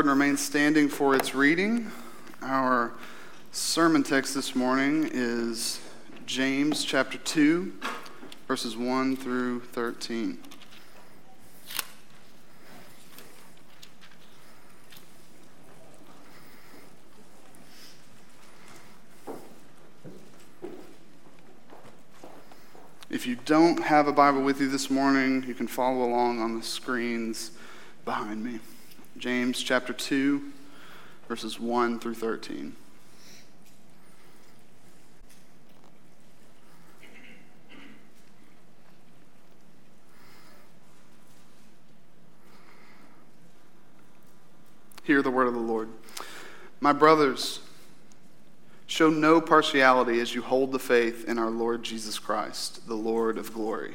and remain standing for its reading. Our sermon text this morning is James chapter 2, verses 1 through 13. If you don't have a Bible with you this morning, you can follow along on the screens behind me. James chapter 2, verses 1 through 13. Hear the word of the Lord. My brothers, show no partiality as you hold the faith in our Lord Jesus Christ, the Lord of glory.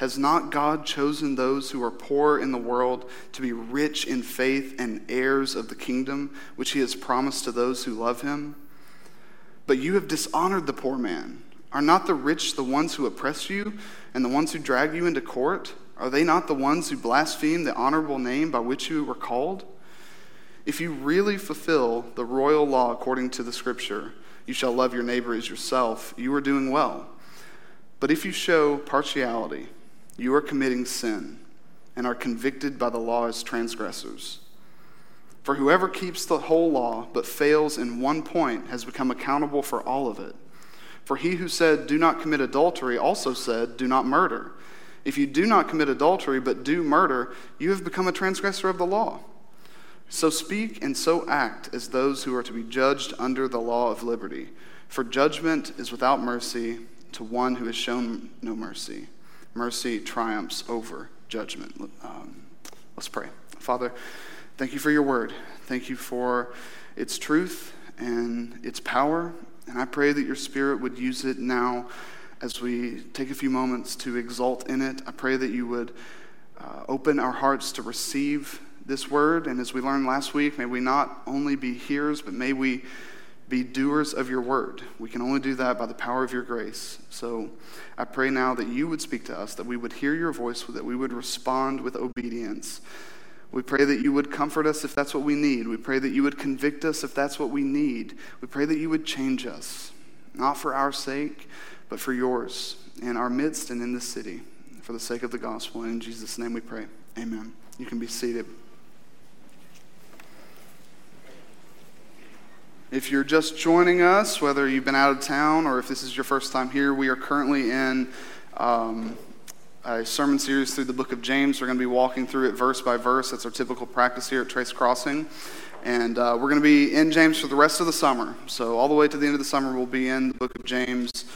Has not God chosen those who are poor in the world to be rich in faith and heirs of the kingdom, which he has promised to those who love him? But you have dishonored the poor man. Are not the rich the ones who oppress you and the ones who drag you into court? Are they not the ones who blaspheme the honorable name by which you were called? If you really fulfill the royal law according to the scripture, you shall love your neighbor as yourself, you are doing well. But if you show partiality, you are committing sin and are convicted by the law as transgressors. For whoever keeps the whole law but fails in one point has become accountable for all of it. For he who said, Do not commit adultery, also said, Do not murder. If you do not commit adultery but do murder, you have become a transgressor of the law. So speak and so act as those who are to be judged under the law of liberty. For judgment is without mercy to one who has shown no mercy mercy triumphs over judgment. Um, let's pray. Father, thank you for your word. Thank you for its truth and its power. And I pray that your spirit would use it now as we take a few moments to exalt in it. I pray that you would uh, open our hearts to receive this word. And as we learned last week, may we not only be hearers, but may we be doers of your word. We can only do that by the power of your grace. So I pray now that you would speak to us, that we would hear your voice, that we would respond with obedience. We pray that you would comfort us if that's what we need. We pray that you would convict us if that's what we need. We pray that you would change us, not for our sake, but for yours, in our midst and in this city, for the sake of the gospel. And in Jesus' name we pray. Amen. You can be seated. If you're just joining us, whether you've been out of town or if this is your first time here, we are currently in um, a sermon series through the book of James. We're going to be walking through it verse by verse. That's our typical practice here at Trace Crossing. And uh, we're going to be in James for the rest of the summer. So, all the way to the end of the summer, we'll be in the book of James.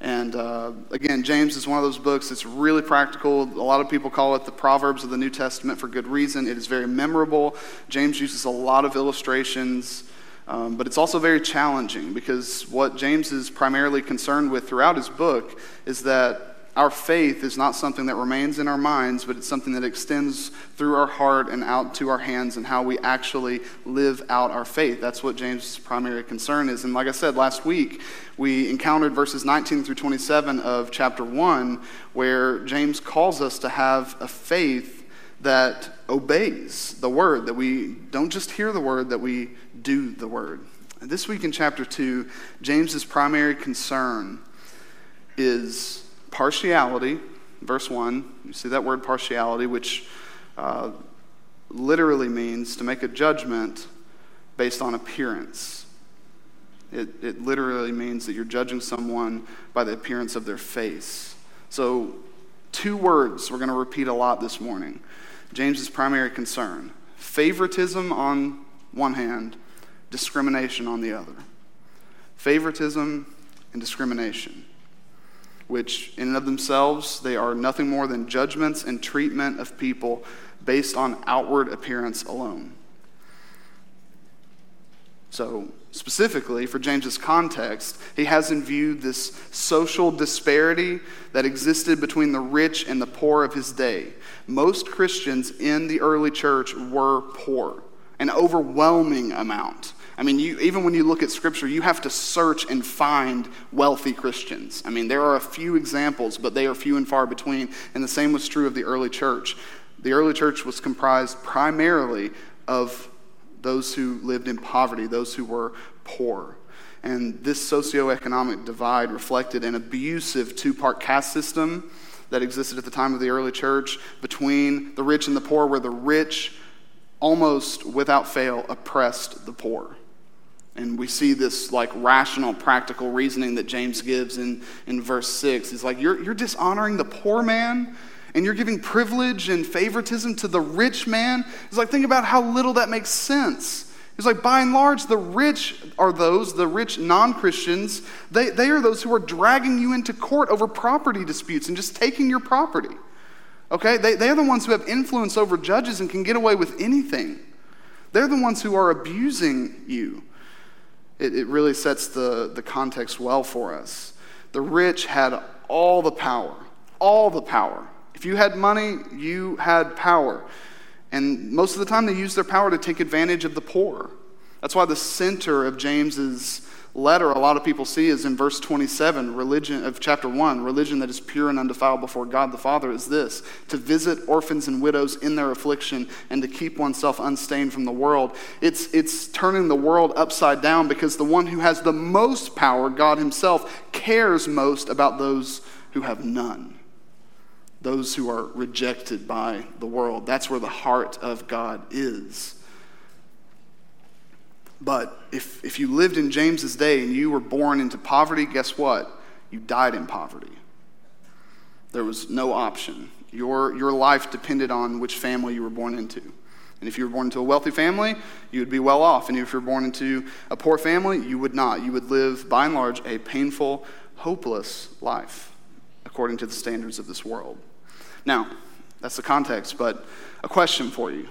And uh, again, James is one of those books that's really practical. A lot of people call it the Proverbs of the New Testament for good reason. It is very memorable. James uses a lot of illustrations. Um, but it's also very challenging because what James is primarily concerned with throughout his book is that our faith is not something that remains in our minds, but it's something that extends through our heart and out to our hands and how we actually live out our faith. That's what James' primary concern is. And like I said last week, we encountered verses 19 through 27 of chapter 1, where James calls us to have a faith that obeys the word, that we don't just hear the word, that we do the word. This week in chapter 2, James's primary concern is partiality. Verse 1, you see that word partiality, which uh, literally means to make a judgment based on appearance. It, it literally means that you're judging someone by the appearance of their face. So, two words we're going to repeat a lot this morning James's primary concern favoritism on one hand, discrimination on the other. Favoritism and discrimination, which in and of themselves, they are nothing more than judgments and treatment of people based on outward appearance alone. So, specifically for James's context, he has in view this social disparity that existed between the rich and the poor of his day. Most Christians in the early church were poor, an overwhelming amount. I mean, you, even when you look at Scripture, you have to search and find wealthy Christians. I mean, there are a few examples, but they are few and far between. And the same was true of the early church. The early church was comprised primarily of those who lived in poverty, those who were poor. And this socioeconomic divide reflected an abusive two part caste system that existed at the time of the early church between the rich and the poor, where the rich almost without fail oppressed the poor. And we see this like rational, practical reasoning that James gives in, in verse 6. He's like, you're, you're dishonoring the poor man and you're giving privilege and favoritism to the rich man. It's like, think about how little that makes sense. It's like, by and large, the rich are those, the rich non Christians, they, they are those who are dragging you into court over property disputes and just taking your property. Okay? They, they are the ones who have influence over judges and can get away with anything. They're the ones who are abusing you. It, it really sets the, the context well for us. The rich had all the power, all the power. If you had money, you had power. And most of the time, they used their power to take advantage of the poor. That's why the center of James's letter, a lot of people see, is in verse 27 religion of chapter 1. Religion that is pure and undefiled before God the Father is this to visit orphans and widows in their affliction and to keep oneself unstained from the world. It's, it's turning the world upside down because the one who has the most power, God Himself, cares most about those who have none those who are rejected by the world. That's where the heart of God is. But if, if you lived in James's day and you were born into poverty, guess what? You died in poverty. There was no option. Your, your life depended on which family you were born into. And if you were born into a wealthy family, you would be well off. And if you were born into a poor family, you would not. You would live, by and large, a painful, hopeless life according to the standards of this world. Now, that's the context, but a question for you.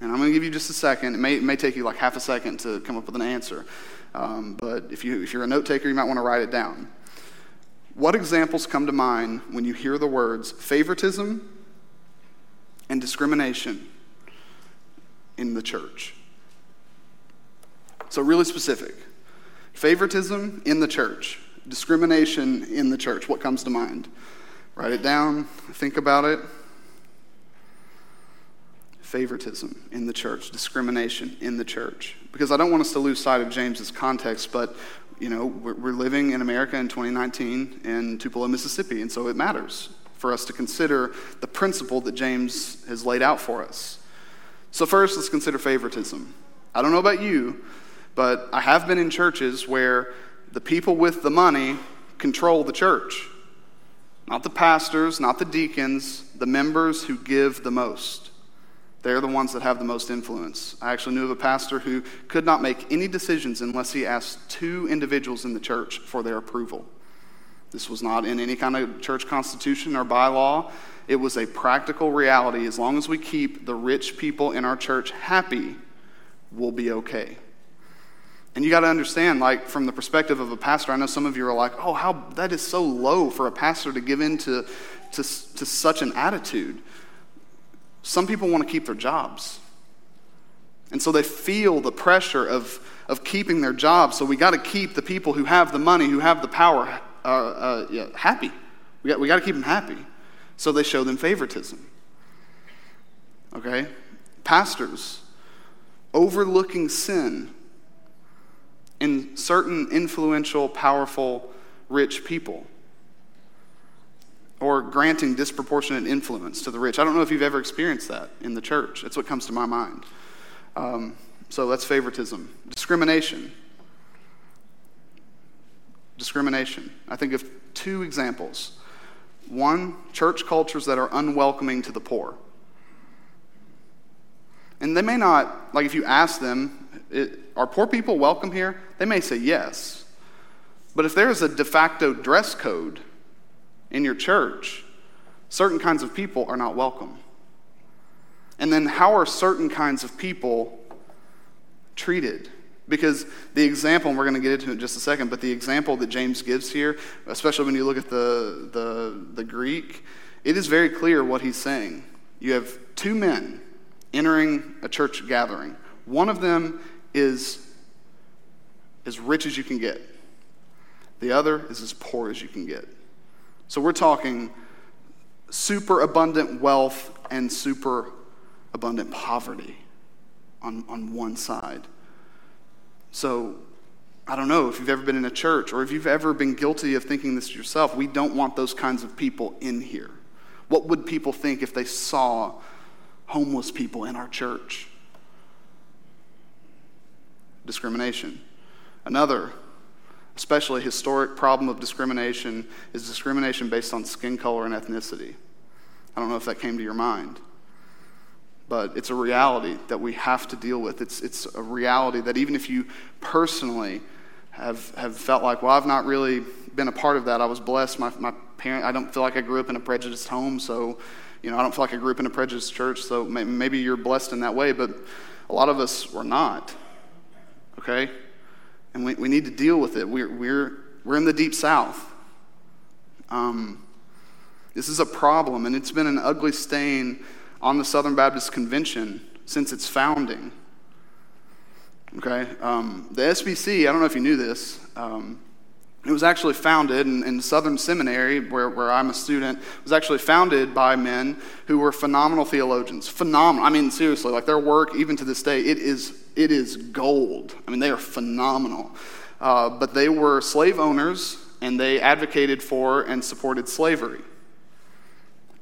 And I'm going to give you just a second. It may, it may take you like half a second to come up with an answer. Um, but if, you, if you're a note taker, you might want to write it down. What examples come to mind when you hear the words favoritism and discrimination in the church? So, really specific favoritism in the church, discrimination in the church. What comes to mind? Write it down, think about it. Favoritism in the church, discrimination in the church. Because I don't want us to lose sight of James's context, but you know, we're, we're living in America in 2019 in Tupelo, Mississippi, and so it matters for us to consider the principle that James has laid out for us. So, first, let's consider favoritism. I don't know about you, but I have been in churches where the people with the money control the church. Not the pastors, not the deacons, the members who give the most. They're the ones that have the most influence. I actually knew of a pastor who could not make any decisions unless he asked two individuals in the church for their approval. This was not in any kind of church constitution or bylaw. It was a practical reality. As long as we keep the rich people in our church happy, we'll be okay. And you got to understand, like, from the perspective of a pastor, I know some of you are like, oh, how that is so low for a pastor to give in to, to, to such an attitude. Some people want to keep their jobs. And so they feel the pressure of, of keeping their jobs. So we got to keep the people who have the money, who have the power, uh, uh, yeah, happy. We got, we got to keep them happy. So they show them favoritism. Okay? Pastors, overlooking sin in certain influential, powerful, rich people. Or granting disproportionate influence to the rich. I don't know if you've ever experienced that in the church. That's what comes to my mind. Um, so that's favoritism. Discrimination. Discrimination. I think of two examples. One, church cultures that are unwelcoming to the poor. And they may not, like if you ask them, are poor people welcome here? They may say yes. But if there is a de facto dress code in your church, certain kinds of people are not welcome. And then how are certain kinds of people treated? Because the example, and we're going to get into it in just a second, but the example that James gives here, especially when you look at the, the, the Greek, it is very clear what he's saying. You have two men entering a church gathering. One of them is as rich as you can get, the other is as poor as you can get. So we're talking super abundant wealth and super abundant poverty on, on one side. So, I don't know if you've ever been in a church or if you've ever been guilty of thinking this yourself. We don't want those kinds of people in here. What would people think if they saw homeless people in our church? Discrimination. Another, especially historic problem of discrimination, is discrimination based on skin color and ethnicity. I don't know if that came to your mind but it's a reality that we have to deal with. It's, it's a reality that even if you personally have, have felt like, well, I've not really been a part of that, I was blessed. My, my parent, I don't feel like I grew up in a prejudiced home, so, you know, I don't feel like I grew up in a prejudiced church, so maybe you're blessed in that way, but a lot of us were not, okay? And we, we need to deal with it. We're, we're, we're in the deep south. Um, this is a problem, and it's been an ugly stain on the Southern Baptist Convention since its founding. Okay? Um, the SBC, I don't know if you knew this, um, it was actually founded in, in, Southern Seminary, where, where I'm a student, it was actually founded by men who were phenomenal theologians. Phenomenal. I mean, seriously, like their work, even to this day, it is, it is gold. I mean, they are phenomenal. Uh, but they were slave owners, and they advocated for and supported slavery,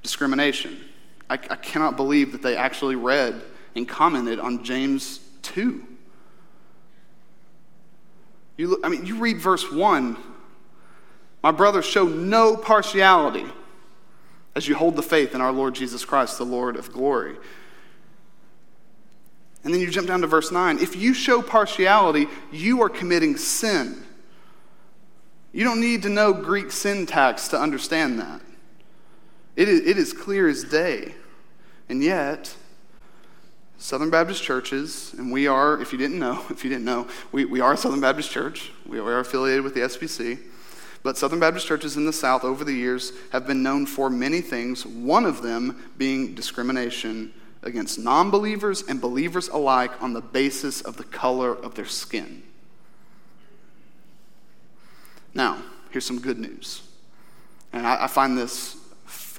discrimination. I, I cannot believe that they actually read and commented on James 2. You look, I mean, you read verse 1. My brothers, show no partiality as you hold the faith in our Lord Jesus Christ, the Lord of glory. And then you jump down to verse 9. If you show partiality, you are committing sin. You don't need to know Greek syntax to understand that. It is, it is clear as day. And yet, Southern Baptist churches, and we are, if you didn't know, if you didn't know, we, we are a Southern Baptist church. We are affiliated with the SBC. But Southern Baptist churches in the South over the years have been known for many things, one of them being discrimination against non believers and believers alike on the basis of the color of their skin. Now, here's some good news. And I, I find this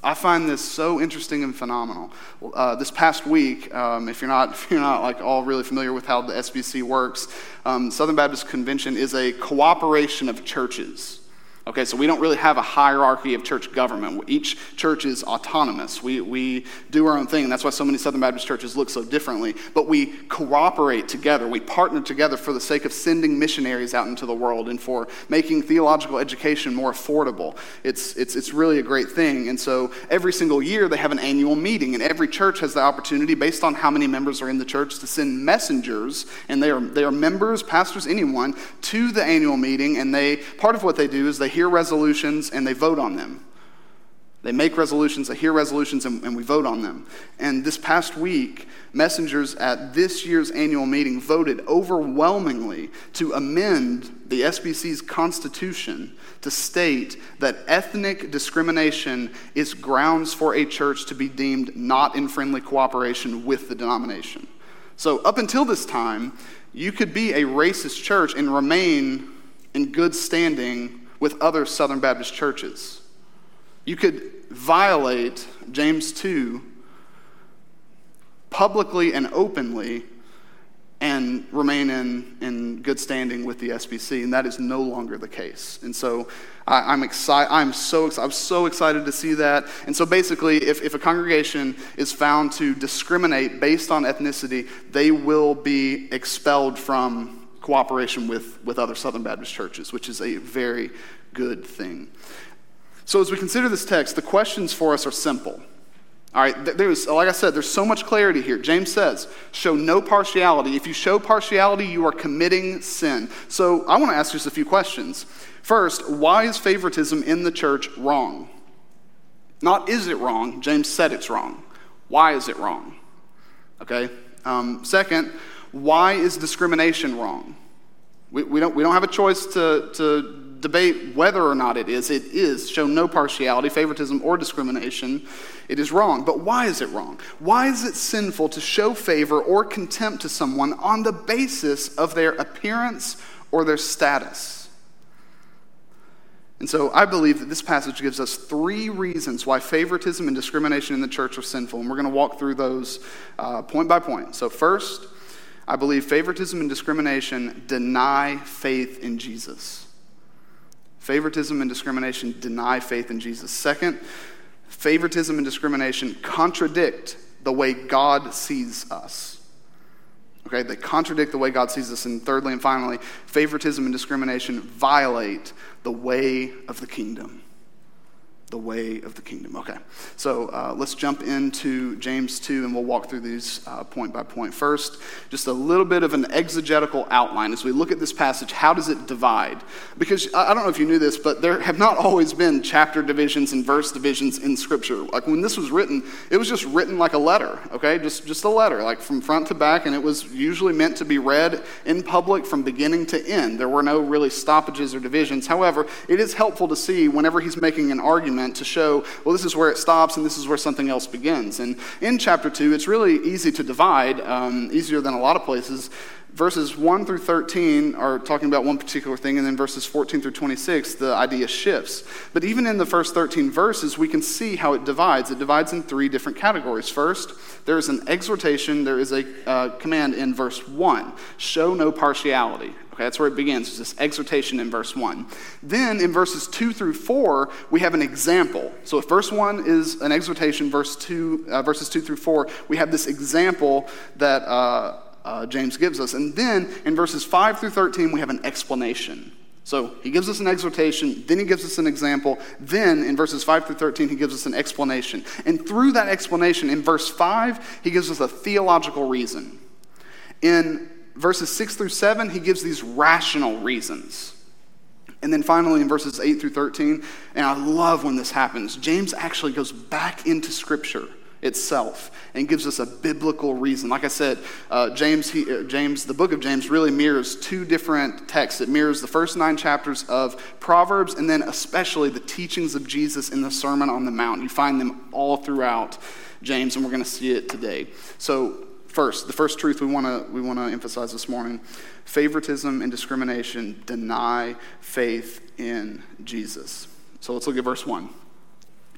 I find this so interesting and phenomenal. Uh, this past week, um, if you're not if you're not like all really familiar with how the SBC works, um, Southern Baptist Convention is a cooperation of churches. Okay, so we don't really have a hierarchy of church government. Each church is autonomous. We, we do our own thing, and that's why so many Southern Baptist churches look so differently. But we cooperate together. We partner together for the sake of sending missionaries out into the world and for making theological education more affordable. It's, it's, it's really a great thing. And so every single year they have an annual meeting, and every church has the opportunity, based on how many members are in the church, to send messengers, and they are, they are members, pastors, anyone, to the annual meeting. And they part of what they do is they hear resolutions and they vote on them. They make resolutions, they hear resolutions, and, and, we vote on them. And this past week, messengers at this year's annual meeting voted overwhelmingly to amend the SBC's constitution to state that ethnic discrimination is grounds for a church to be deemed not in friendly cooperation with the denomination. So, up until this time, you could be a racist church and remain in good standing with other Southern Baptist churches. You could violate James 2 publicly and openly and remain in, in good standing with the SBC, and that is no longer the case. And so I, am excited. I'm so I'm so excited to see that. And so basically, if, if a congregation is found to discriminate based on ethnicity, they will be expelled from cooperation with, with other Southern Baptist churches, which is a very good thing. So, as we consider this text, the questions for us are simple. All right, there's, like I said, there's so much clarity here. James says, show no partiality. If you show partiality, you are committing sin. So, I want to ask just a few questions. First, why is favoritism in the church wrong? Not is it wrong, James said it's wrong. Why is it wrong? Okay? Um, second, why is discrimination wrong? We, we, don't, we don't have a choice to, to debate whether or not it is. It is. Show no partiality, favoritism, or discrimination. It is wrong. But why is it wrong? Why is it sinful to show favor or contempt to someone on the basis of their appearance or their status? And so I believe that this passage gives us three reasons why favoritism and discrimination in the church are sinful. And we're going to walk through those uh, point by point. So, first, I believe favoritism and discrimination deny faith in Jesus. Favoritism and discrimination deny faith in Jesus. Second, favoritism and discrimination contradict the way God sees us. Okay, they contradict the way God sees us. And thirdly and finally, favoritism and discrimination violate the way of the kingdom the way of the kingdom. Okay, so uh, let's jump into James 2 and we'll walk through these uh, point by point. First, just a little bit of an exegetical outline as we look at this passage. How does it divide? Because I don't know if you knew this, but there have not always been chapter divisions and verse divisions in Scripture. Like when this was written, it was just written like a letter, okay? Just, just a letter, like from front to back, and it was usually meant to be read in public from beginning to end. There were no really stoppages or divisions. However, it is helpful to see whenever he's making an argument to show, well, this is where it stops and this is where something else begins. And in chapter 2, it's really easy to divide, um, easier than a lot of places. Verses 1 through 13 are talking about one particular thing, and then verses 14 through 26, the idea shifts. But even in the first 13 verses, we can see how it divides. It divides in three different categories. First, there is an exhortation, there is a uh, command in verse 1 show no partiality. Okay, that's where it begins. It's this exhortation in verse 1. Then in verses 2 through 4, we have an example. So if verse 1 is an exhortation, verse 2, uh, verses 2 through 4, we have this example that uh, uh, James gives us. And then in verses 5 through 13, we have an explanation. So he gives us an exhortation, then he gives us an example, then in verses 5 through 13, he gives us an explanation. And through that explanation, in verse 5, he gives us a theological reason. In verses 6 through 7, he gives these rational reasons. And then finally, in verses 8 through 13, and I love when this happens, James actually goes back into Scripture itself and gives us a biblical reason. Like I said, uh, James, he, uh, James, the book of James really mirrors two different texts. It mirrors the first nine chapters of Proverbs and then especially the teachings of Jesus in the Sermon on the Mount. You find them all throughout James, and we're going to see it today. So First, the first truth we want to we want to emphasize this morning, favoritism and discrimination deny faith in Jesus. So let's look at verse 1.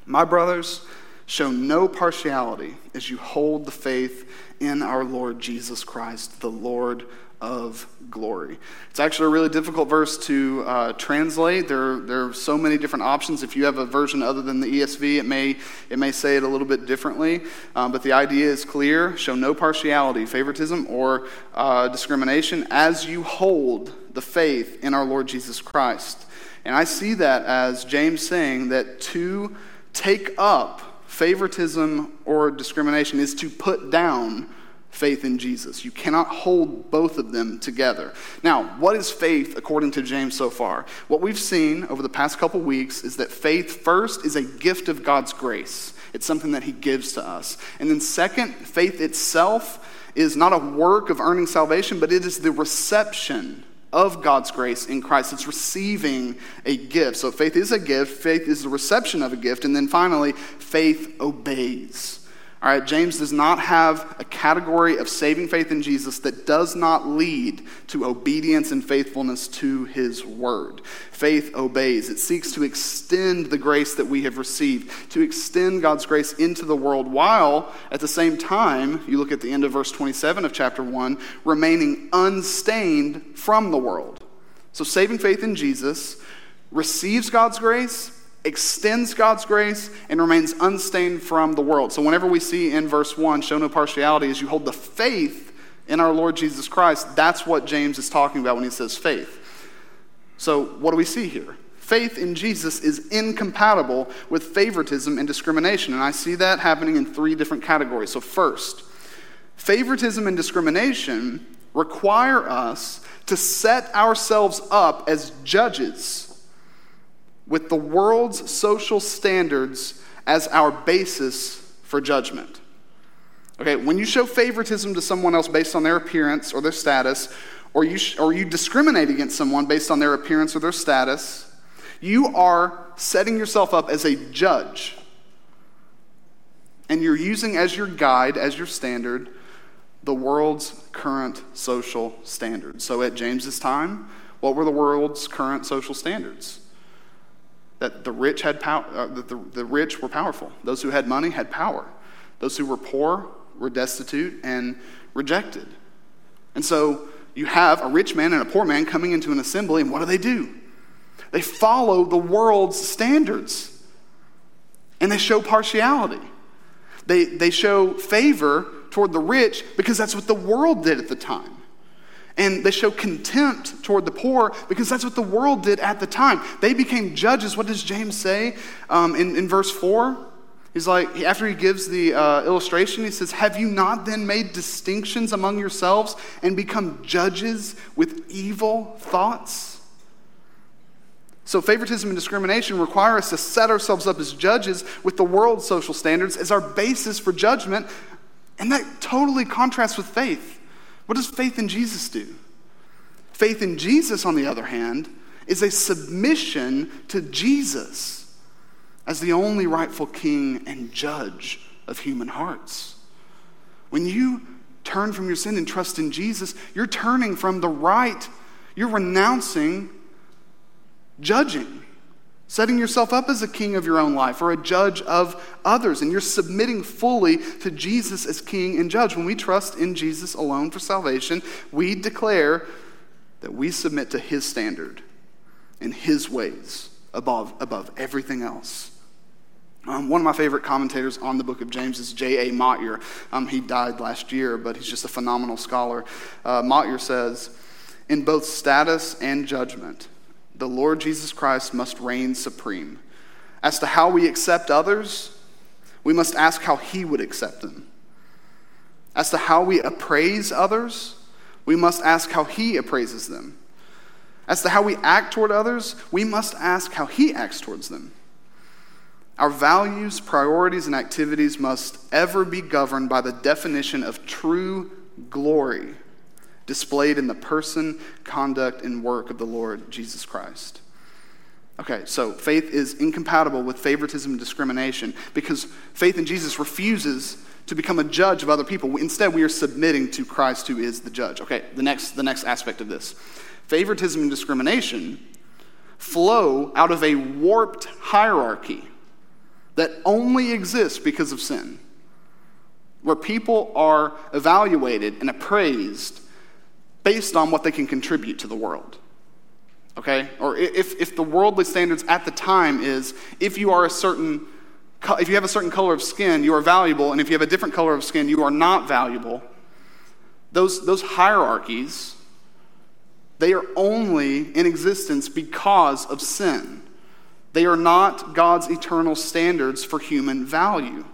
My brothers, show no partiality as you hold the faith in our Lord Jesus Christ, the Lord of glory. It's actually a really difficult verse to uh, translate. There, there are so many different options. If you have a version other than the ESV, it may, it may say it a little bit differently. Um, but the idea is clear show no partiality, favoritism, or uh, discrimination as you hold the faith in our Lord Jesus Christ. And I see that as James saying that to take up favoritism or discrimination is to put down faith in Jesus. You cannot hold both of them together. Now, what is faith according to James so far? What we've seen over the past couple weeks is that faith, first, is a gift of God's grace, it's something that He gives to us. And then, second, faith itself is not a work of earning salvation, but it is the reception of God's grace in Christ. It's receiving a gift. So faith is a gift, faith is the reception of a gift, and then finally, faith obeys. All right, James does not have a category of saving faith in Jesus that does not lead to obedience and faithfulness to his word. Faith obeys, it seeks to extend the grace that we have received, to extend God's grace into the world, while at the same time, you look at the end of verse 27 of chapter 1, remaining unstained from the world. So, saving faith in Jesus receives God's grace extends God's grace and remains unstained from the world. So, whenever we see in verse 1, show no partiality, as you hold the faith in our Lord Jesus Christ, that's what James is talking about when he says faith. So, what do we see here? Faith in Jesus is incompatible with favoritism and discrimination. And I see that happening in three different categories. So, first, favoritism and discrimination require us to set ourselves up as judges with the world's social standards as our basis for judgment. Okay, when you show favoritism to someone else based on their appearance or their status, or you, sh- or you discriminate against someone based on their appearance or their status, you are setting yourself up as a judge. And you're using as your guide, as your standard, the world's current social standards. So at James's time, what were the world's current social standards? That the rich had power, uh, that the, the rich were powerful. Those who had money had power. Those who were poor were destitute and rejected. And so you have a rich man and a poor man coming into an assembly, and what do they do? They follow the world's standards, and they show partiality. They, they show favor toward the rich because that's what the world did at the time. And they show contempt toward the poor because that's what the world did at the time. They became judges. What does James say um, in, in verse 4? He's like, after he gives the uh, illustration, he says, Have you not then made distinctions among yourselves and become judges with evil thoughts? So, favoritism and discrimination require us to set ourselves up as judges with the world's social standards as our basis for judgment, and that totally contrasts with faith. What does faith in Jesus do? Faith in Jesus, on the other hand, is a submission to Jesus as the only rightful king and judge of human hearts. When you turn from your sin and trust in Jesus, you're turning from the right, you're renouncing judging, setting yourself up as a king of your own life or a judge of others, and you're submitting fully to Jesus as king and judge. When we trust in Jesus alone for salvation, we declare that we submit to his standard and his ways above, above everything else. Um, one of my favorite commentators on the book of James is J.A. Motyer. Um, he died last year, but he's just a phenomenal scholar. Uh, Motyer says, In both status and judgment, the Lord Jesus Christ must reign supreme. As to how we accept others, we must ask how He would accept them. As to how we appraise others, we must ask how He appraises them. As to how we act toward others, we must ask how He acts towards them. Our values, priorities, and activities must ever be governed by the definition of true glory displayed in the person, conduct, and work of the Lord Jesus Christ. Okay, so faith is incompatible with favoritism and discrimination because faith in Jesus refuses to become a judge of other people. Instead, we are submitting to Christ who is the judge. Okay, the next, the next aspect of this favoritism and discrimination flow out of a warped hierarchy that only exists because of sin, where people are evaluated and appraised based on what they can contribute to the world. Okay? Or if, if the worldly standards at the time is if you are a certain if you have a certain color of skin, you are valuable, and if you have a different color of skin, you are not valuable. Those, those hierarchies, they are only in existence because of sin. They are not God's eternal standards for human value.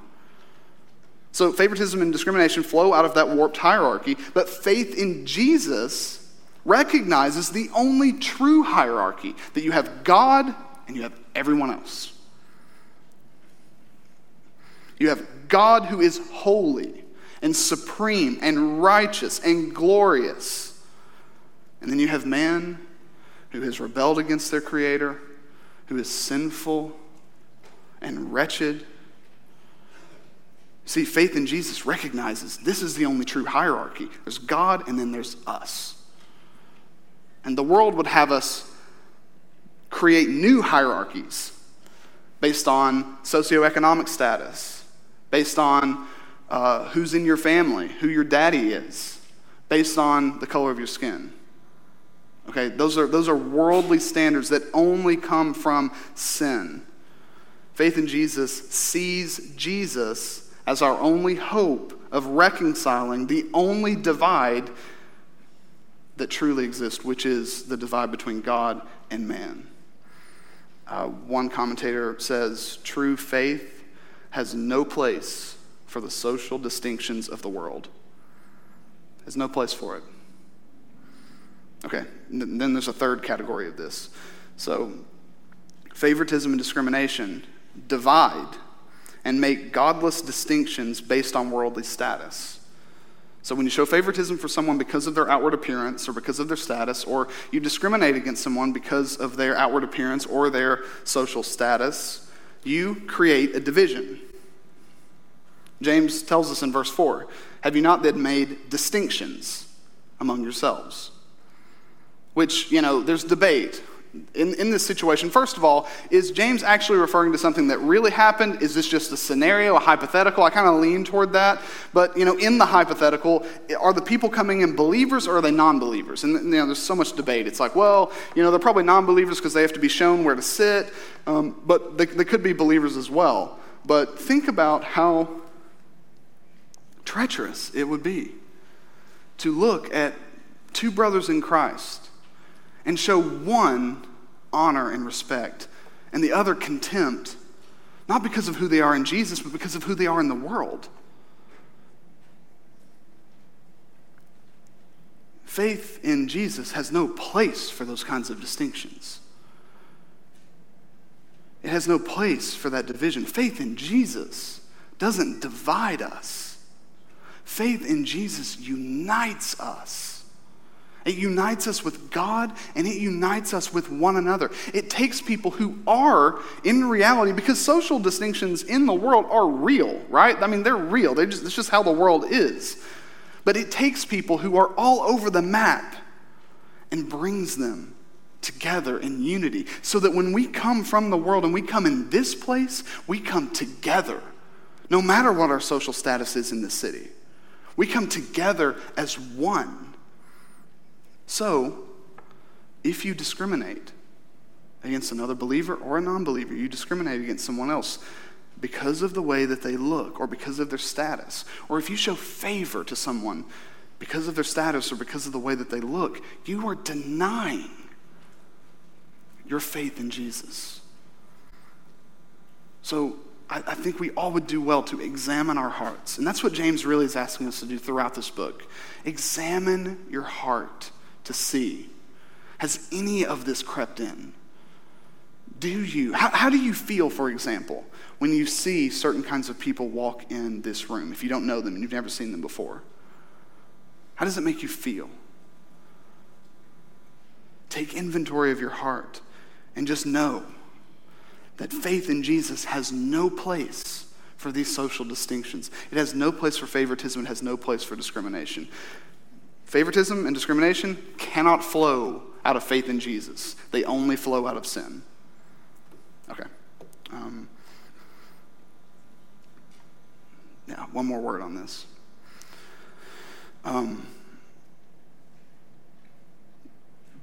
So, favoritism and discrimination flow out of that warped hierarchy, but faith in Jesus recognizes the only true hierarchy that you have God and you have everyone else. You have God who is holy and supreme and righteous and glorious. And then you have man who has rebelled against their Creator, who is sinful and wretched See, faith in Jesus recognizes this is the only true hierarchy there's God, and then there's us. And the world would have us create new hierarchies based on socioeconomic status, based on uh, who's in your family, who your daddy is, based on the color of your skin. Okay, those are, those are worldly standards that only come from sin. Faith in Jesus sees Jesus as our only hope of reconciling the only divide that truly exists, which is the divide between God and man. Uh, one commentator says true faith has no place for the social distinctions of the world. Has no place for it. Okay, then there's a third category of this. So, favoritism and discrimination divide and make godless distinctions based on worldly status. So when you show favoritism for someone because of their outward appearance or because of their status, or you discriminate against someone because of their outward appearance or their social status, you create a division. James tells us in verse 4 Have you not then made distinctions among yourselves? Which, you know, there's debate in, in this situation, first of all, is James actually referring to something that really happened? Is this just a scenario, a hypothetical? I kind of lean toward that. But, you know, in the hypothetical, are the people coming in believers or are they non believers? And, you know, there's so much debate. It's like, well, you know, they're probably non believers because they have to be shown where to sit, um, but they, they could be believers as well. But think about how treacherous it would be to look at two brothers in Christ and show one honor and respect and the other contempt, not because of who they are in Jesus, but because of who they are in the world. Faith in Jesus has no place for those kinds of distinctions. It has no place for that division. Faith in Jesus doesn't divide us. Faith in Jesus unites us. It unites us with God and it unites us with one another. It takes people who are, in reality, because social distinctions in the world are real, right? I mean, they're real. They're just, it's just how the world is. But it takes people who are all over the map and brings them together in unity so that when we come from the world and we come in this place, we come together, no matter what our social status is in the city. We come together as one. So, if you discriminate against another believer or a non believer, you discriminate against someone else because of the way that they look or because of their status, or if you show favor to someone because of their status or because of the way that they look, you are denying your faith in Jesus. So, I, I think we all would do well to examine our hearts. And that's what James really is asking us to do throughout this book. Examine your heart to see. Has any of this crept in? Do you? How, how, do you feel, for example, when you see certain kinds of people walk in this room, if you don't know them and you've never seen them before? How does it make you feel? Take inventory of your heart and just know that faith in Jesus has no place for these social distinctions. It has no place for favoritism, it has no place for discrimination. Favoritism and discrimination cannot flow out of faith in Jesus, they only flow out of sin. Okay. Um, yeah, one more word on this. Um,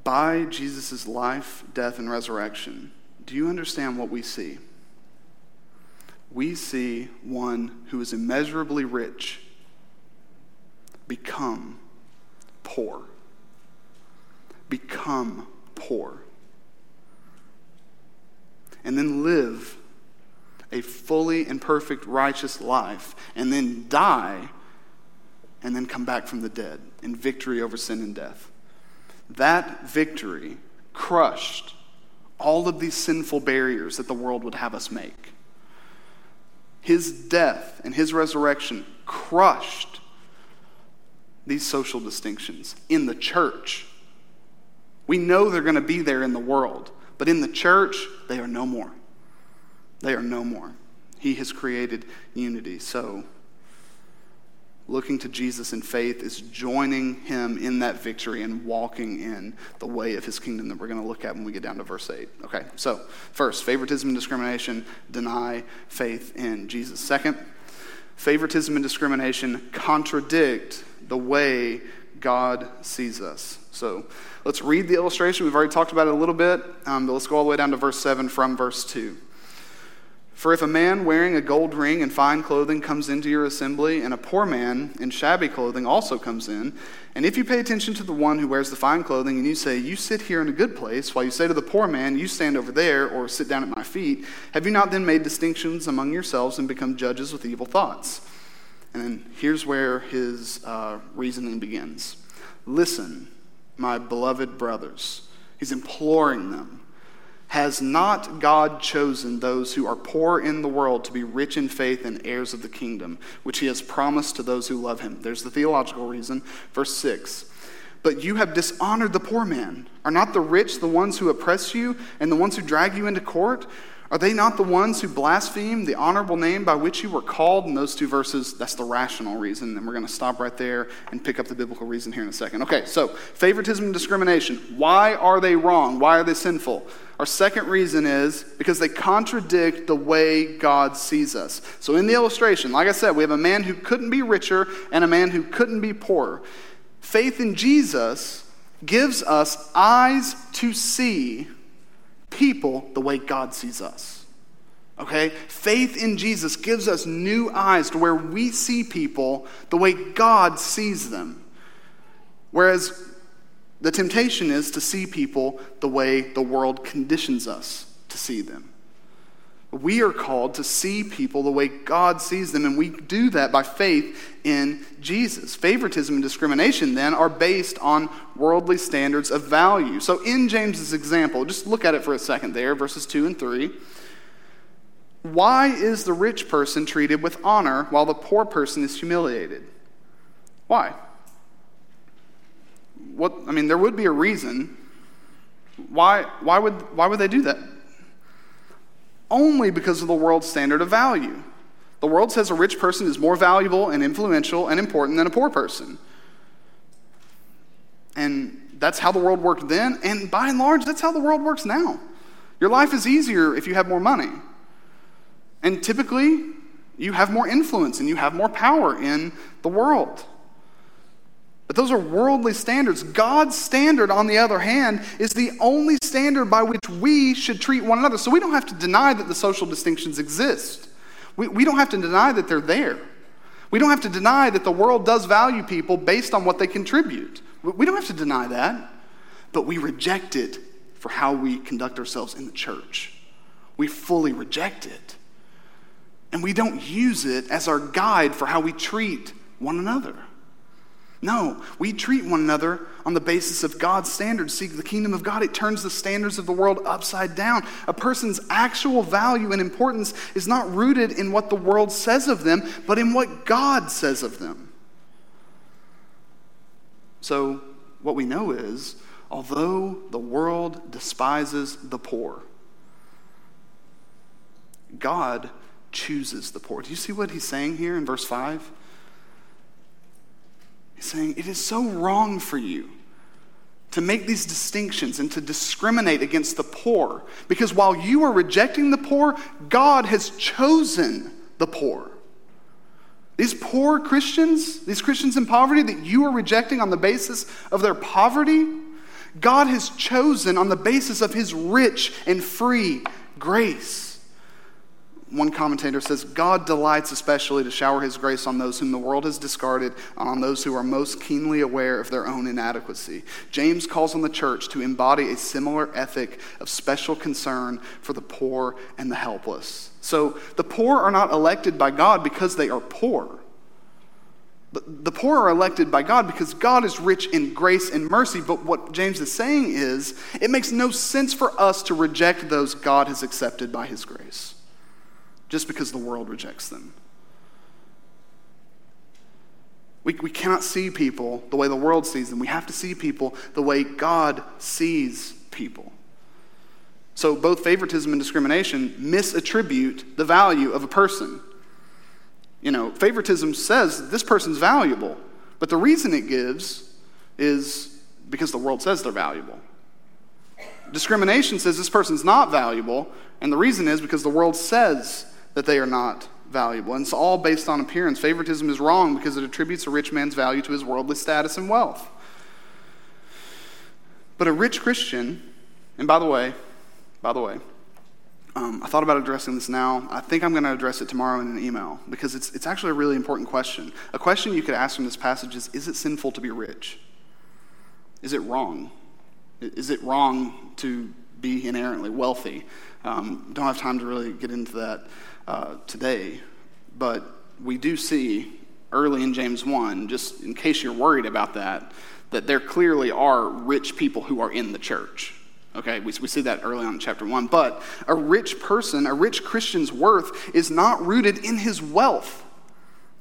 by Jesus' life, death, and resurrection, do you understand what we see? We see one who is immeasurably rich become poor. Become poor. And then live a fully and perfect righteous life, and then die, and then come back from the dead in victory over sin and death. That victory crushed all of these sinful barriers that the world would have us make. His death and his resurrection crushed these social distinctions in the church. We know they're going to be there in the world, but in the church, they are no more. They are no more. He has created unity. So, looking to Jesus in faith is joining him in that victory and walking in the way of his kingdom that we're going to look at when we get down to verse 8. Okay, so first, favoritism and discrimination deny faith in Jesus. Second, favoritism and discrimination contradict the way God sees us. So let's read the illustration. We've already talked about it a little bit, um, but let's go all the way down to verse 7 from verse 2. For if a man wearing a gold ring and fine clothing comes into your assembly, and a poor man in shabby clothing also comes in, and if you pay attention to the one who wears the fine clothing, and you say, You sit here in a good place, while you say to the poor man, You stand over there, or sit down at my feet, have you not then made distinctions among yourselves and become judges with evil thoughts? And then here's where his uh, reasoning begins Listen, my beloved brothers. He's imploring them Has not God chosen those who are poor in the world to be rich in faith and heirs of the kingdom, which he has promised to those who love him? There's the theological reason. Verse 6 But you have dishonored the poor man. Are not the rich the ones who oppress you and the ones who drag you into court? Are they not the ones who blaspheme the honorable name by which you were called? In those two verses, that's the rational reason. And we're going to stop right there and pick up the biblical reason here in a second. Okay, so favoritism and discrimination. Why are they wrong? Why are they sinful? Our second reason is because they contradict the way God sees us. So, in the illustration, like I said, we have a man who couldn't be richer and a man who couldn't be poorer. Faith in Jesus gives us eyes to see people the way God sees us. Okay? Faith in Jesus gives us new eyes to where we see people the way God sees them. Whereas the temptation is to see people the way the world conditions us to see them. We are called to see people the way God sees them, and we do that by faith in Jesus. Favoritism and discrimination, then, are based on worldly standards of value. So, in James's example, just look at it for a second there, verses 2 and 3. Why is the rich person treated with honor while the poor person is humiliated? Why? What, I mean, there would be a reason. Why, why, would, why would they do that? Only because of the world's standard of value. The world says a rich person is more valuable and influential and important than a poor person. And that's how the world worked then, and by and large, that's how the world works now. Your life is easier if you have more money. And typically, you have more influence and you have more power in the world. But those are worldly standards. God's standard, on the other hand, is the only standard by which we should treat one another. So we don't have to deny that the social distinctions exist. We, we don't have to deny that they're there. We don't have to deny that the world does value people based on what they contribute. We don't have to deny that. But we reject it for how we conduct ourselves in the church. We fully reject it. And we don't use it as our guide for how we treat one another. No, we treat one another on the basis of God's standards. See, the kingdom of God, it turns the standards of the world upside down. A person's actual value and importance is not rooted in what the world says of them, but in what God says of them. So, what we know is, although the world despises the poor, God chooses the poor. Do you see what he's saying here in verse 5? He's saying, It is so wrong for you to make these distinctions and to discriminate against the poor. Because while you are rejecting the poor, God has chosen the poor. These poor Christians, these Christians in poverty that you are rejecting on the basis of their poverty, God has chosen on the basis of his rich and free grace one commentator says, God delights especially to shower his grace on those whom the world has discarded on those who are most keenly aware of their own inadequacy. James calls on the church to embody a similar ethic of special concern for the poor and the helpless. So the poor are not elected by God because they are poor. The poor are elected by God because God is rich in grace and mercy. But what James is saying is, it makes no sense for us to reject those God has accepted by his grace just because the world rejects them. We, we cannot see people the way the world sees them. We have to see people the way God sees people. So, both favoritism and discrimination misattribute the value of a person. You know, favoritism says this person's valuable, but the reason it gives is because the world says they're valuable. Discrimination says this person's not valuable, and the reason is because the world says that they are not valuable. And it's all based on appearance. Favoritism is wrong because it attributes a rich man's value to his worldly status and wealth. But a rich Christian, and by the way, by the way, um, I thought about addressing this now. I think I'm going to address it tomorrow in an email because it's, it's actually a really important question. A question you could ask from this passage is Is it sinful to be rich? Is it wrong? Is it wrong to be inherently wealthy? Um, don't have time to really get into that uh, today, but we do see early in James 1, just in case you're worried about that, that there clearly are rich people who are in the church. Okay, we, we see that early on in chapter 1. But a rich person, a rich Christian's worth is not rooted in his wealth.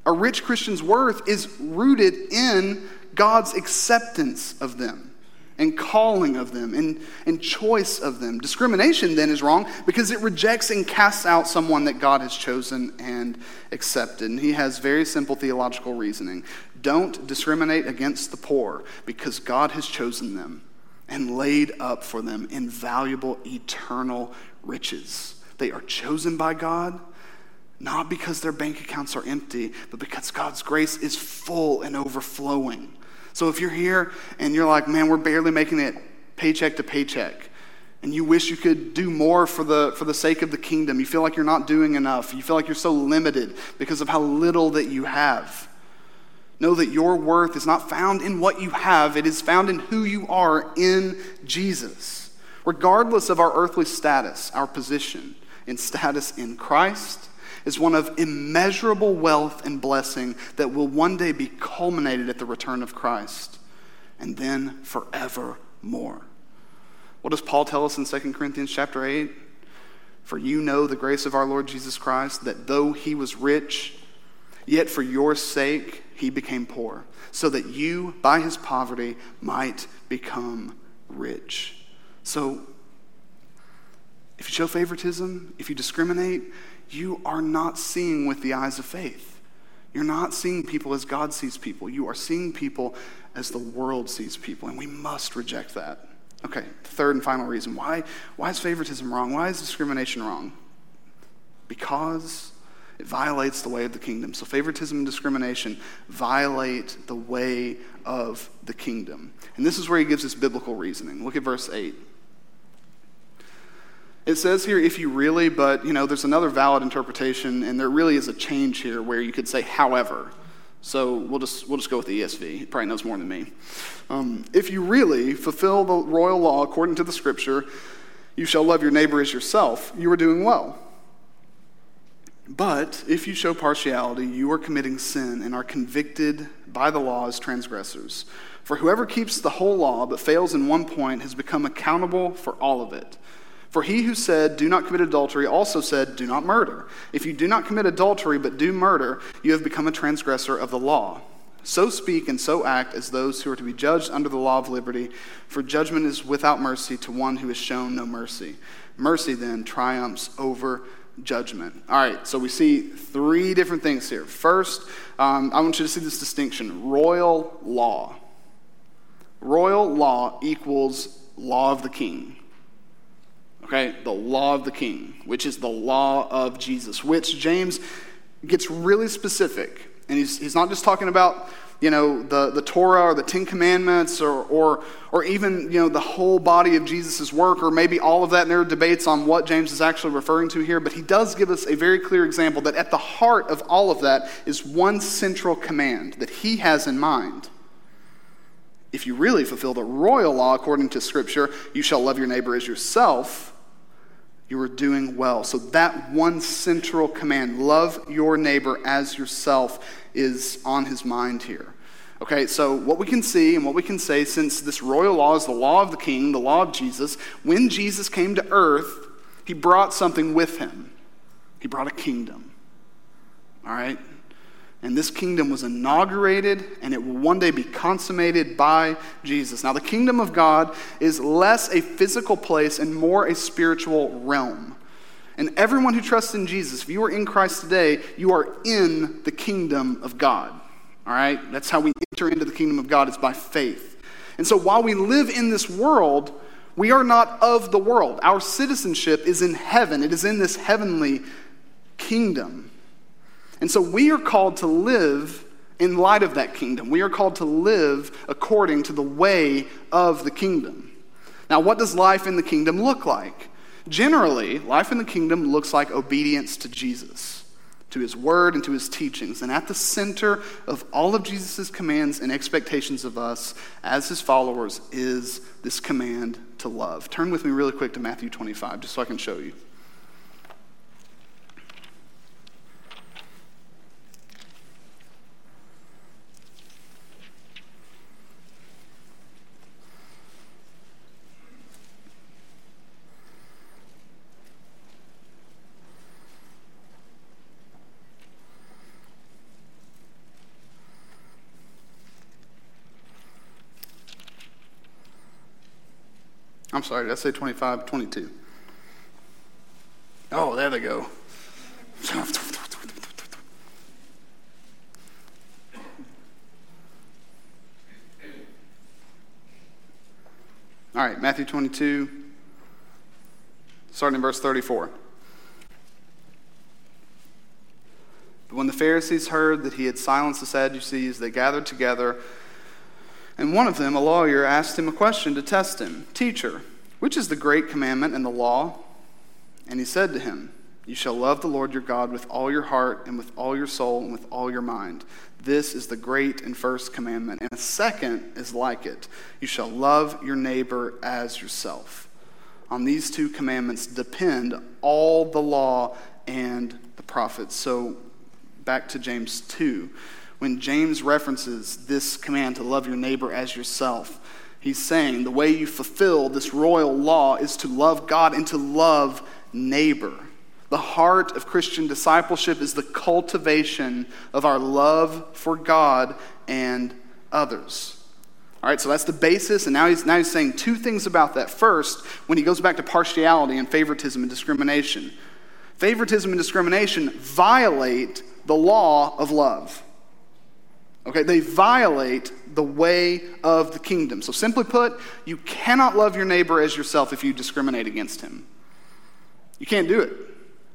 A rich Christian's worth is rooted in God's acceptance of them and calling of them and, and choice of them. Discrimination then is wrong because it rejects and casts out someone that God has chosen and accepted. And he has very simple theological reasoning. Don't discriminate against the poor because God has chosen them and laid up for them invaluable eternal riches. They are chosen by God. Not because their bank accounts are empty, but because God's grace is full and overflowing. So if you're here and you're like, man, we're barely making it paycheck to paycheck, and you wish you could do more for the, for the sake of the kingdom, you feel like you're not doing enough, you feel like you're so limited because of how little that you have. Know that your worth is not found in what you have, it is found in who you are in Jesus. Regardless of our earthly status, our position in status in Christ is one of immeasurable wealth and blessing that will one day be culminated at the return of Christ and then forevermore. What does Paul tell us in 2 Corinthians chapter 8? For you know the grace of our Lord Jesus Christ, that though he was rich, yet for your sake he became poor, so that you, by his poverty, might become rich. So, if you show favoritism, if you discriminate, you are not seeing with the eyes of faith. You're not seeing people as God sees people. You are seeing people as the world sees people, and we must reject that. Okay, third and final reason. Why, why is favoritism wrong? Why is discrimination wrong? Because it violates the way of the kingdom. So, favoritism and discrimination violate the way of the kingdom. And this is where he gives us biblical reasoning. Look at verse 8. It says here, if you really, but you know, there's another valid interpretation, and there really is a change here where you could say, however. So we'll just, we'll just go with the ESV. He probably knows more than me. Um, if you really fulfill the royal law according to the scripture, you shall love your neighbor as yourself, you are doing well. But if you show partiality, you are committing sin and are convicted by the law as transgressors. For whoever keeps the whole law but fails in one point has become accountable for all of it. For he who said, Do not commit adultery, also said, Do not murder. If you do not commit adultery but do murder, you have become a transgressor of the law. So speak and so act as those who are to be judged under the law of liberty, for judgment is without mercy to one who has shown no mercy. Mercy then triumphs over judgment. All right, so we see three different things here. First, um, I want you to see this distinction royal law. Royal law equals law of the king. Okay, the law of the king, which is the law of Jesus, which James gets really specific. And he's, he's not just talking about, you know, the, the Torah or the Ten Commandments or, or, or even, you know, the whole body of Jesus' work or maybe all of that. And there are debates on what James is actually referring to here. But he does give us a very clear example that at the heart of all of that is one central command that he has in mind. If you really fulfill the royal law according to Scripture, you shall love your neighbor as yourself you are doing well. So, that one central command, love your neighbor as yourself, is on his mind here. Okay, so what we can see and what we can say, since this royal law is the law of the king, the law of Jesus, when Jesus came to earth, he brought something with him. He brought a kingdom. All right? And this kingdom was inaugurated and it will one day be consummated by Jesus. Now, the kingdom of God is less a physical place and more a spiritual realm. And everyone who trusts in Jesus, if you are in Christ today, you are in the kingdom of God. All right? That's how we enter into the kingdom of God, it's by faith. And so while we live in this world, we are not of the world. Our citizenship is in heaven, it is in this heavenly kingdom. And so we are called to live in light of that kingdom. We are called to live according to the way of the kingdom. Now, what does life in the kingdom look like? Generally, life in the kingdom looks like obedience to Jesus, to his word, and to his teachings. And at the center of all of Jesus' commands and expectations of us as his followers is this command to love. Turn with me really quick to Matthew 25, just so I can show you. I'm sorry, did I say 25? 22. Oh, there they go. All right, Matthew 22, starting in verse 34. But when the Pharisees heard that he had silenced the Sadducees, they gathered together, and one of them, a lawyer, asked him a question to test him Teacher, which is the great commandment in the law? And he said to him, You shall love the Lord your God with all your heart, and with all your soul, and with all your mind. This is the great and first commandment. And a second is like it you shall love your neighbor as yourself. On these two commandments depend all the law and the prophets. So back to James 2. When James references this command to love your neighbor as yourself, he's saying the way you fulfill this royal law is to love God and to love neighbor. The heart of Christian discipleship is the cultivation of our love for God and others. All right, so that's the basis, and now he's, now he's saying two things about that. First, when he goes back to partiality and favoritism and discrimination. Favoritism and discrimination violate the law of love. Okay, they violate the way of the kingdom. So, simply put, you cannot love your neighbor as yourself if you discriminate against him. You can't do it.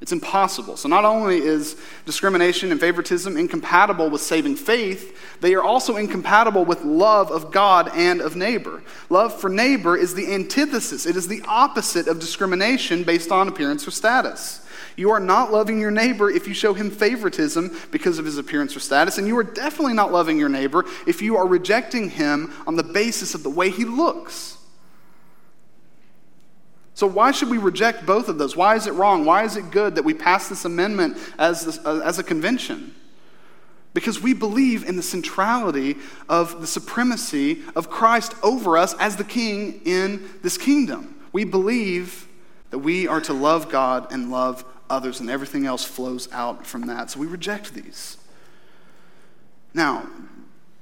It's impossible. So, not only is discrimination and favoritism incompatible with saving faith, they are also incompatible with love of God and of neighbor. Love for neighbor is the antithesis, it is the opposite of discrimination based on appearance or status. You are not loving your neighbor if you show him favoritism because of his appearance or status, and you are definitely not loving your neighbor if you are rejecting him on the basis of the way he looks. So, why should we reject both of those? Why is it wrong? Why is it good that we pass this amendment as, uh, as a convention? Because we believe in the centrality of the supremacy of Christ over us as the king in this kingdom. We believe that we are to love God and love others, and everything else flows out from that. So we reject these. Now,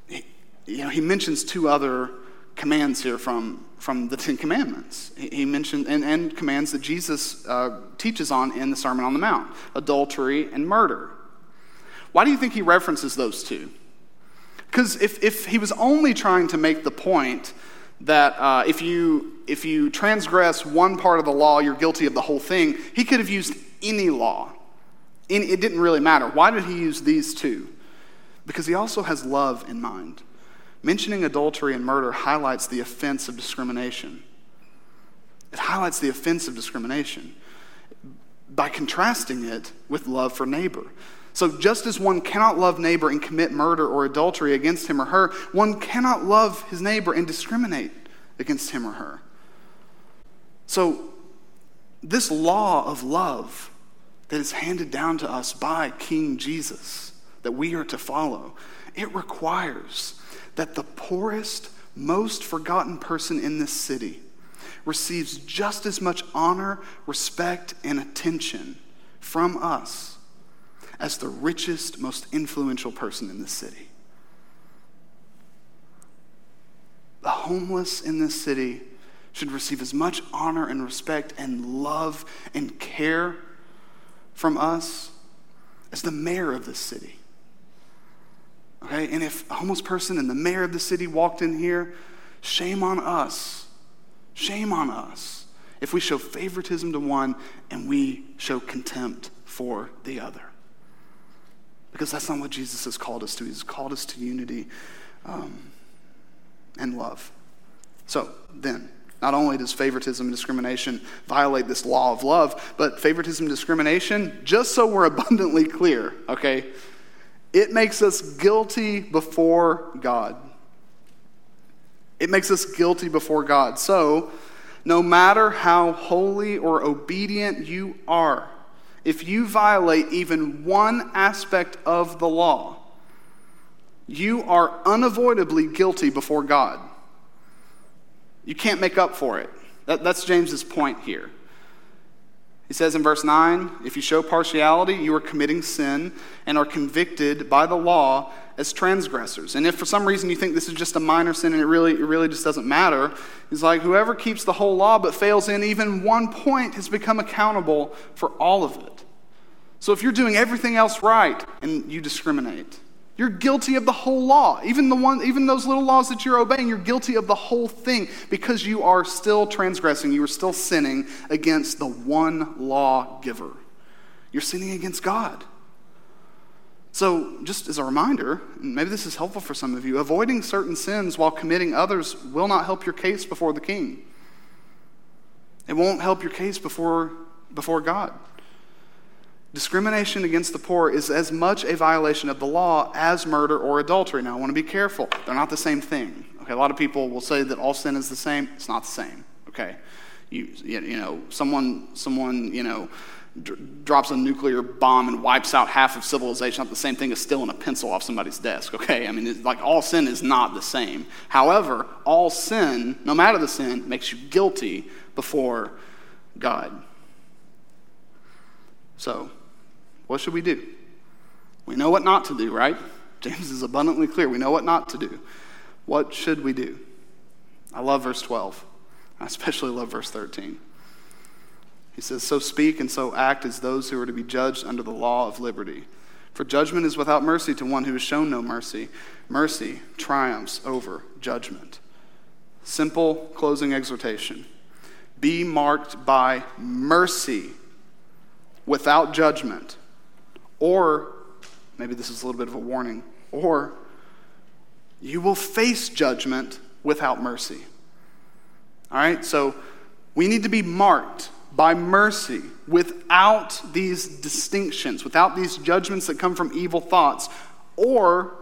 he, you know, he mentions two other commands here from, from the Ten Commandments. He mentioned, and, and commands that Jesus uh, teaches on in the Sermon on the Mount adultery and murder. Why do you think he references those two? Because if, if he was only trying to make the point that uh, if, you, if you transgress one part of the law, you're guilty of the whole thing, he could have used any law. It didn't really matter. Why did he use these two? Because he also has love in mind. Mentioning adultery and murder highlights the offense of discrimination. It highlights the offense of discrimination by contrasting it with love for neighbor. So, just as one cannot love neighbor and commit murder or adultery against him or her, one cannot love his neighbor and discriminate against him or her. So, this law of love that is handed down to us by King Jesus that we are to follow, it requires that the poorest, most forgotten person in this city receives just as much honor, respect, and attention from us as the richest, most influential person in this city. The homeless in this city should receive as much honor and respect and love and care from us as the mayor of this city. Okay? And if a homeless person and the mayor of the city walked in here, shame on us. Shame on us if we show favoritism to one and we show contempt for the other. Because that's not what Jesus has called us to. He's called us to unity um, and love. So then, not only does favoritism and discrimination violate this law of love, but favoritism and discrimination, just so we're abundantly clear, okay, it makes us guilty before God. It makes us guilty before God. So, no matter how holy or obedient you are, if you violate even one aspect of the law, you are unavoidably guilty before God. You can't make up for it. That, that's James's point here. He says in verse 9 if you show partiality, you are committing sin and are convicted by the law as transgressors. And if for some reason you think this is just a minor sin and it really, it really just doesn't matter, he's like, whoever keeps the whole law but fails in even one point has become accountable for all of it. So if you're doing everything else right and you discriminate, you're guilty of the whole law. Even the one even those little laws that you're obeying, you're guilty of the whole thing because you are still transgressing, you are still sinning against the one law giver. You're sinning against God. So, just as a reminder, maybe this is helpful for some of you, avoiding certain sins while committing others will not help your case before the king. It won't help your case before, before God. Discrimination against the poor is as much a violation of the law as murder or adultery. Now, I want to be careful. They're not the same thing. Okay, a lot of people will say that all sin is the same. It's not the same. Okay, you, you know, someone, someone, you know, d- drops a nuclear bomb and wipes out half of civilization. Not the same thing as stealing a pencil off somebody's desk. Okay, I mean, like all sin is not the same. However, all sin, no matter the sin, makes you guilty before God. So, what should we do? We know what not to do, right? James is abundantly clear. We know what not to do. What should we do? I love verse 12. I especially love verse 13. He says, So speak and so act as those who are to be judged under the law of liberty. For judgment is without mercy to one who has shown no mercy. Mercy triumphs over judgment. Simple closing exhortation Be marked by mercy without judgment or, maybe this is a little bit of a warning, or you will face judgment without mercy. All right, so we need to be marked by mercy without these distinctions, without these judgments that come from evil thoughts, or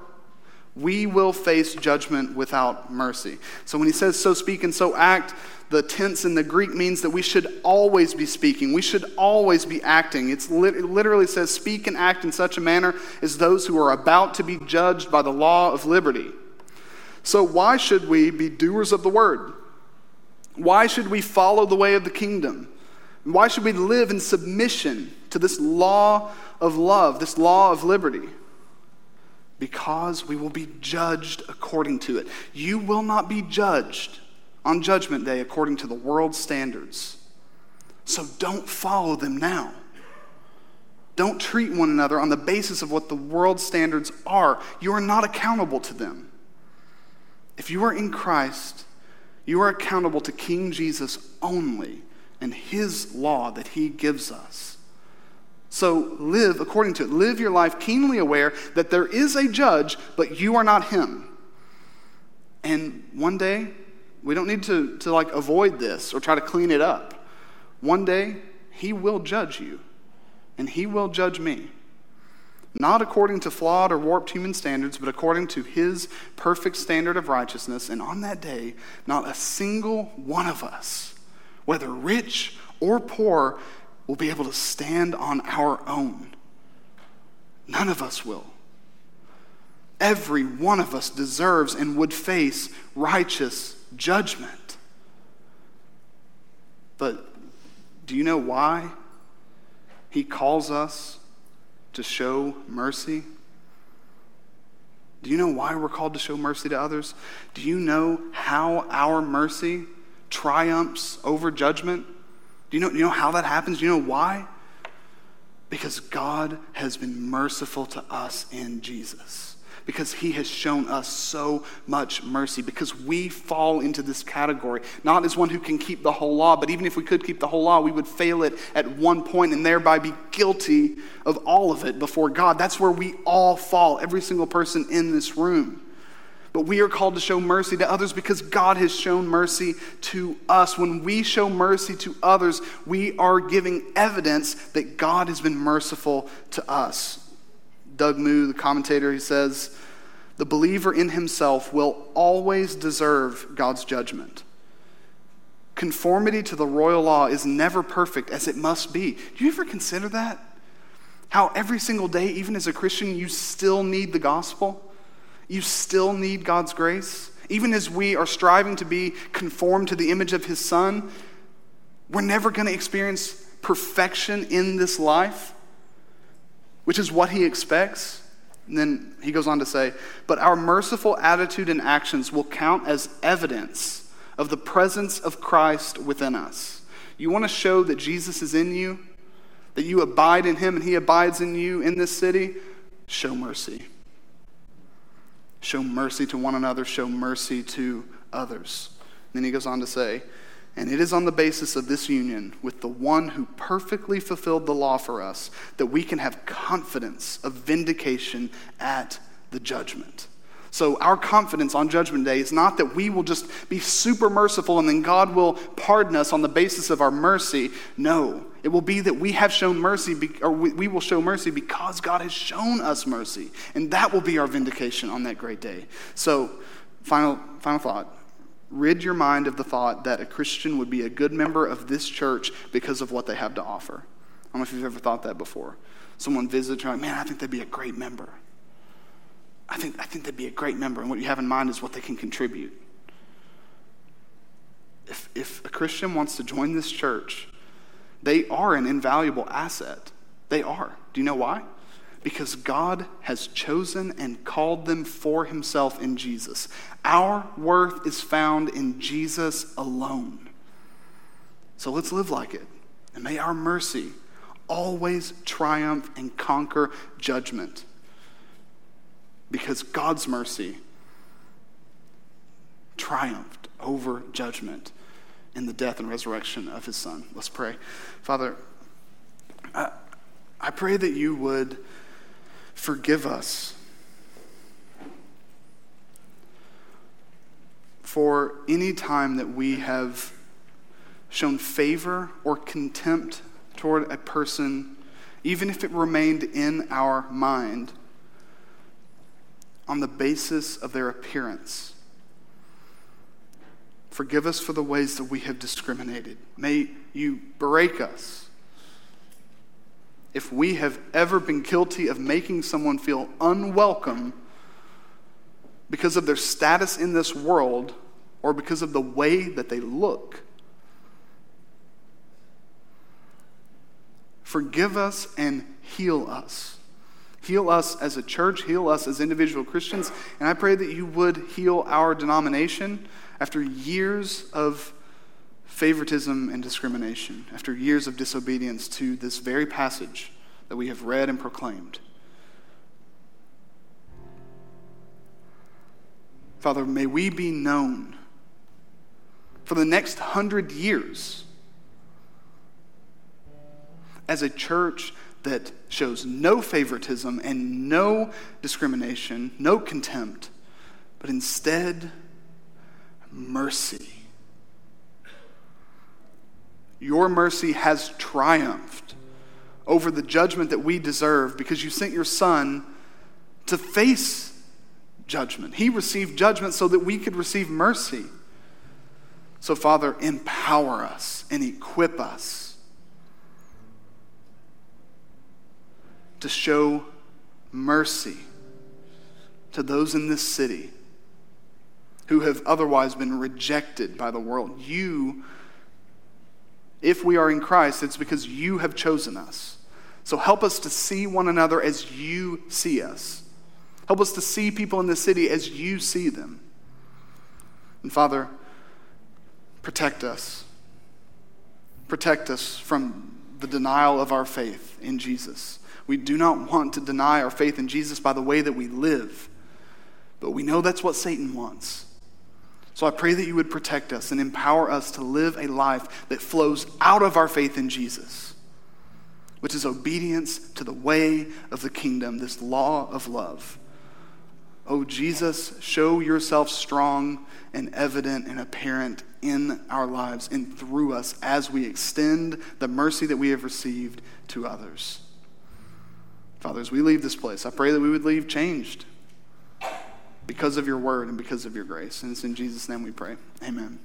we will face judgment without mercy. So when he says, so speak and so act, the tense in the Greek means that we should always be speaking. We should always be acting. It's it literally says, speak and act in such a manner as those who are about to be judged by the law of liberty. So, why should we be doers of the word? Why should we follow the way of the kingdom? Why should we live in submission to this law of love, this law of liberty? Because we will be judged according to it. You will not be judged on Judgment Day according to the world's standards. So don't follow them now. Don't treat one another on the basis of what the world's standards are. You are not accountable to them. If you are in Christ, you are accountable to King Jesus only and his law that he gives us. So live according to it. Live your life keenly aware that there is a judge, but you are not him. And one day, we don't need to, to like avoid this or try to clean it up. One day, he will judge you, and he will judge me. Not according to flawed or warped human standards, but according to his perfect standard of righteousness. And on that day, not a single one of us, whether rich or poor, will be able to stand on our own. None of us will. Every one of us deserves and would face righteous judgment. But do you know why he calls us to show mercy? Do you know why we're called to show mercy to others? Do you know how our mercy triumphs over judgment? Do you know, you know how that happens? Do you know why? Because God has been merciful to us in Jesus because he has shown us so much mercy, because we fall into this category, not as one who can keep the whole law, but even if we could keep the whole law, we would fail it at one point and thereby be guilty of all of it before God. That's where we all fall, every single person in this room. But we are called to show mercy to others because God has shown mercy to us. When we show mercy to others, we are giving evidence that God has been merciful to us. Doug Moo, the commentator, he says, the believer in himself will always deserve God's judgment. Conformity to the royal law is never perfect as it must be. Do you ever consider that? How every single day, even as a Christian, you still need the gospel? You still need God's grace? Even as we are striving to be conformed to the image of his son, we're never going to experience perfection in this life, which is what he expects. And then he goes on to say, But our merciful attitude and actions will count as evidence of the presence of Christ within us. You want to show that Jesus is in you, that you abide in him and he abides in you in this city? Show mercy. Show mercy to one another, show mercy to others. And then he goes on to say, and it is on the basis of this union with the one who perfectly fulfilled the law for us that we can have confidence of vindication at the judgment. So, our confidence on Judgment Day is not that we will just be super merciful and then God will pardon us on the basis of our mercy. No, it will be that we have shown mercy, or we will show mercy because God has shown us mercy. And that will be our vindication on that great day. So, final, final thought rid your mind of the thought that a Christian would be a good member of this church because of what they have to offer. I don't know if you've ever thought that before. Someone visits, you're like, man, I think they'd be a great member. I think, I think they'd be a great member. And what you have in mind is what they can contribute. If, if a Christian wants to join this church, they are an invaluable asset. They are. Do you know why? Because God has chosen and called them for himself in Jesus. Our worth is found in Jesus alone. So let's live like it. And may our mercy always triumph and conquer judgment. Because God's mercy triumphed over judgment in the death and resurrection of his son. Let's pray. Father, I, I pray that you would forgive us for any time that we have shown favor or contempt toward a person, even if it remained in our mind, on the basis of their appearance. Forgive us for the ways that we have discriminated. May you break us if we have ever been guilty of making someone feel unwelcome because of their status in this world or because of the way that they look. Forgive us and heal us. Heal us as a church, heal us as individual Christians, and I pray that you would heal our denomination after years of favoritism and discrimination, after years of disobedience to this very passage that we have read and proclaimed. Father, may we be known for the next hundred years as a church that shows no favoritism and no discrimination, no contempt, but instead mercy. Your mercy has triumphed over the judgment that we deserve because you sent your Son to face judgment. He received judgment so that we could receive mercy. So, Father, empower us and equip us to show mercy to those in this city who have otherwise been rejected by the world. You, if we are in Christ, it's because you have chosen us. So help us to see one another as you see us. Help us to see people in the city as you see them. And Father, protect us. Protect us from the denial of our faith in Jesus. We do not want to deny our faith in Jesus by the way that we live, but we know that's what Satan wants. So I pray that you would protect us and empower us to live a life that flows out of our faith in Jesus, which is obedience to the way of the kingdom, this law of love. Oh, Jesus, show yourself strong and evident and apparent in our lives and through us as we extend the mercy that we have received to others. Father, as we leave this place, I pray that we would leave changed because of your word and because of your grace. And it's in Jesus' name we pray. Amen.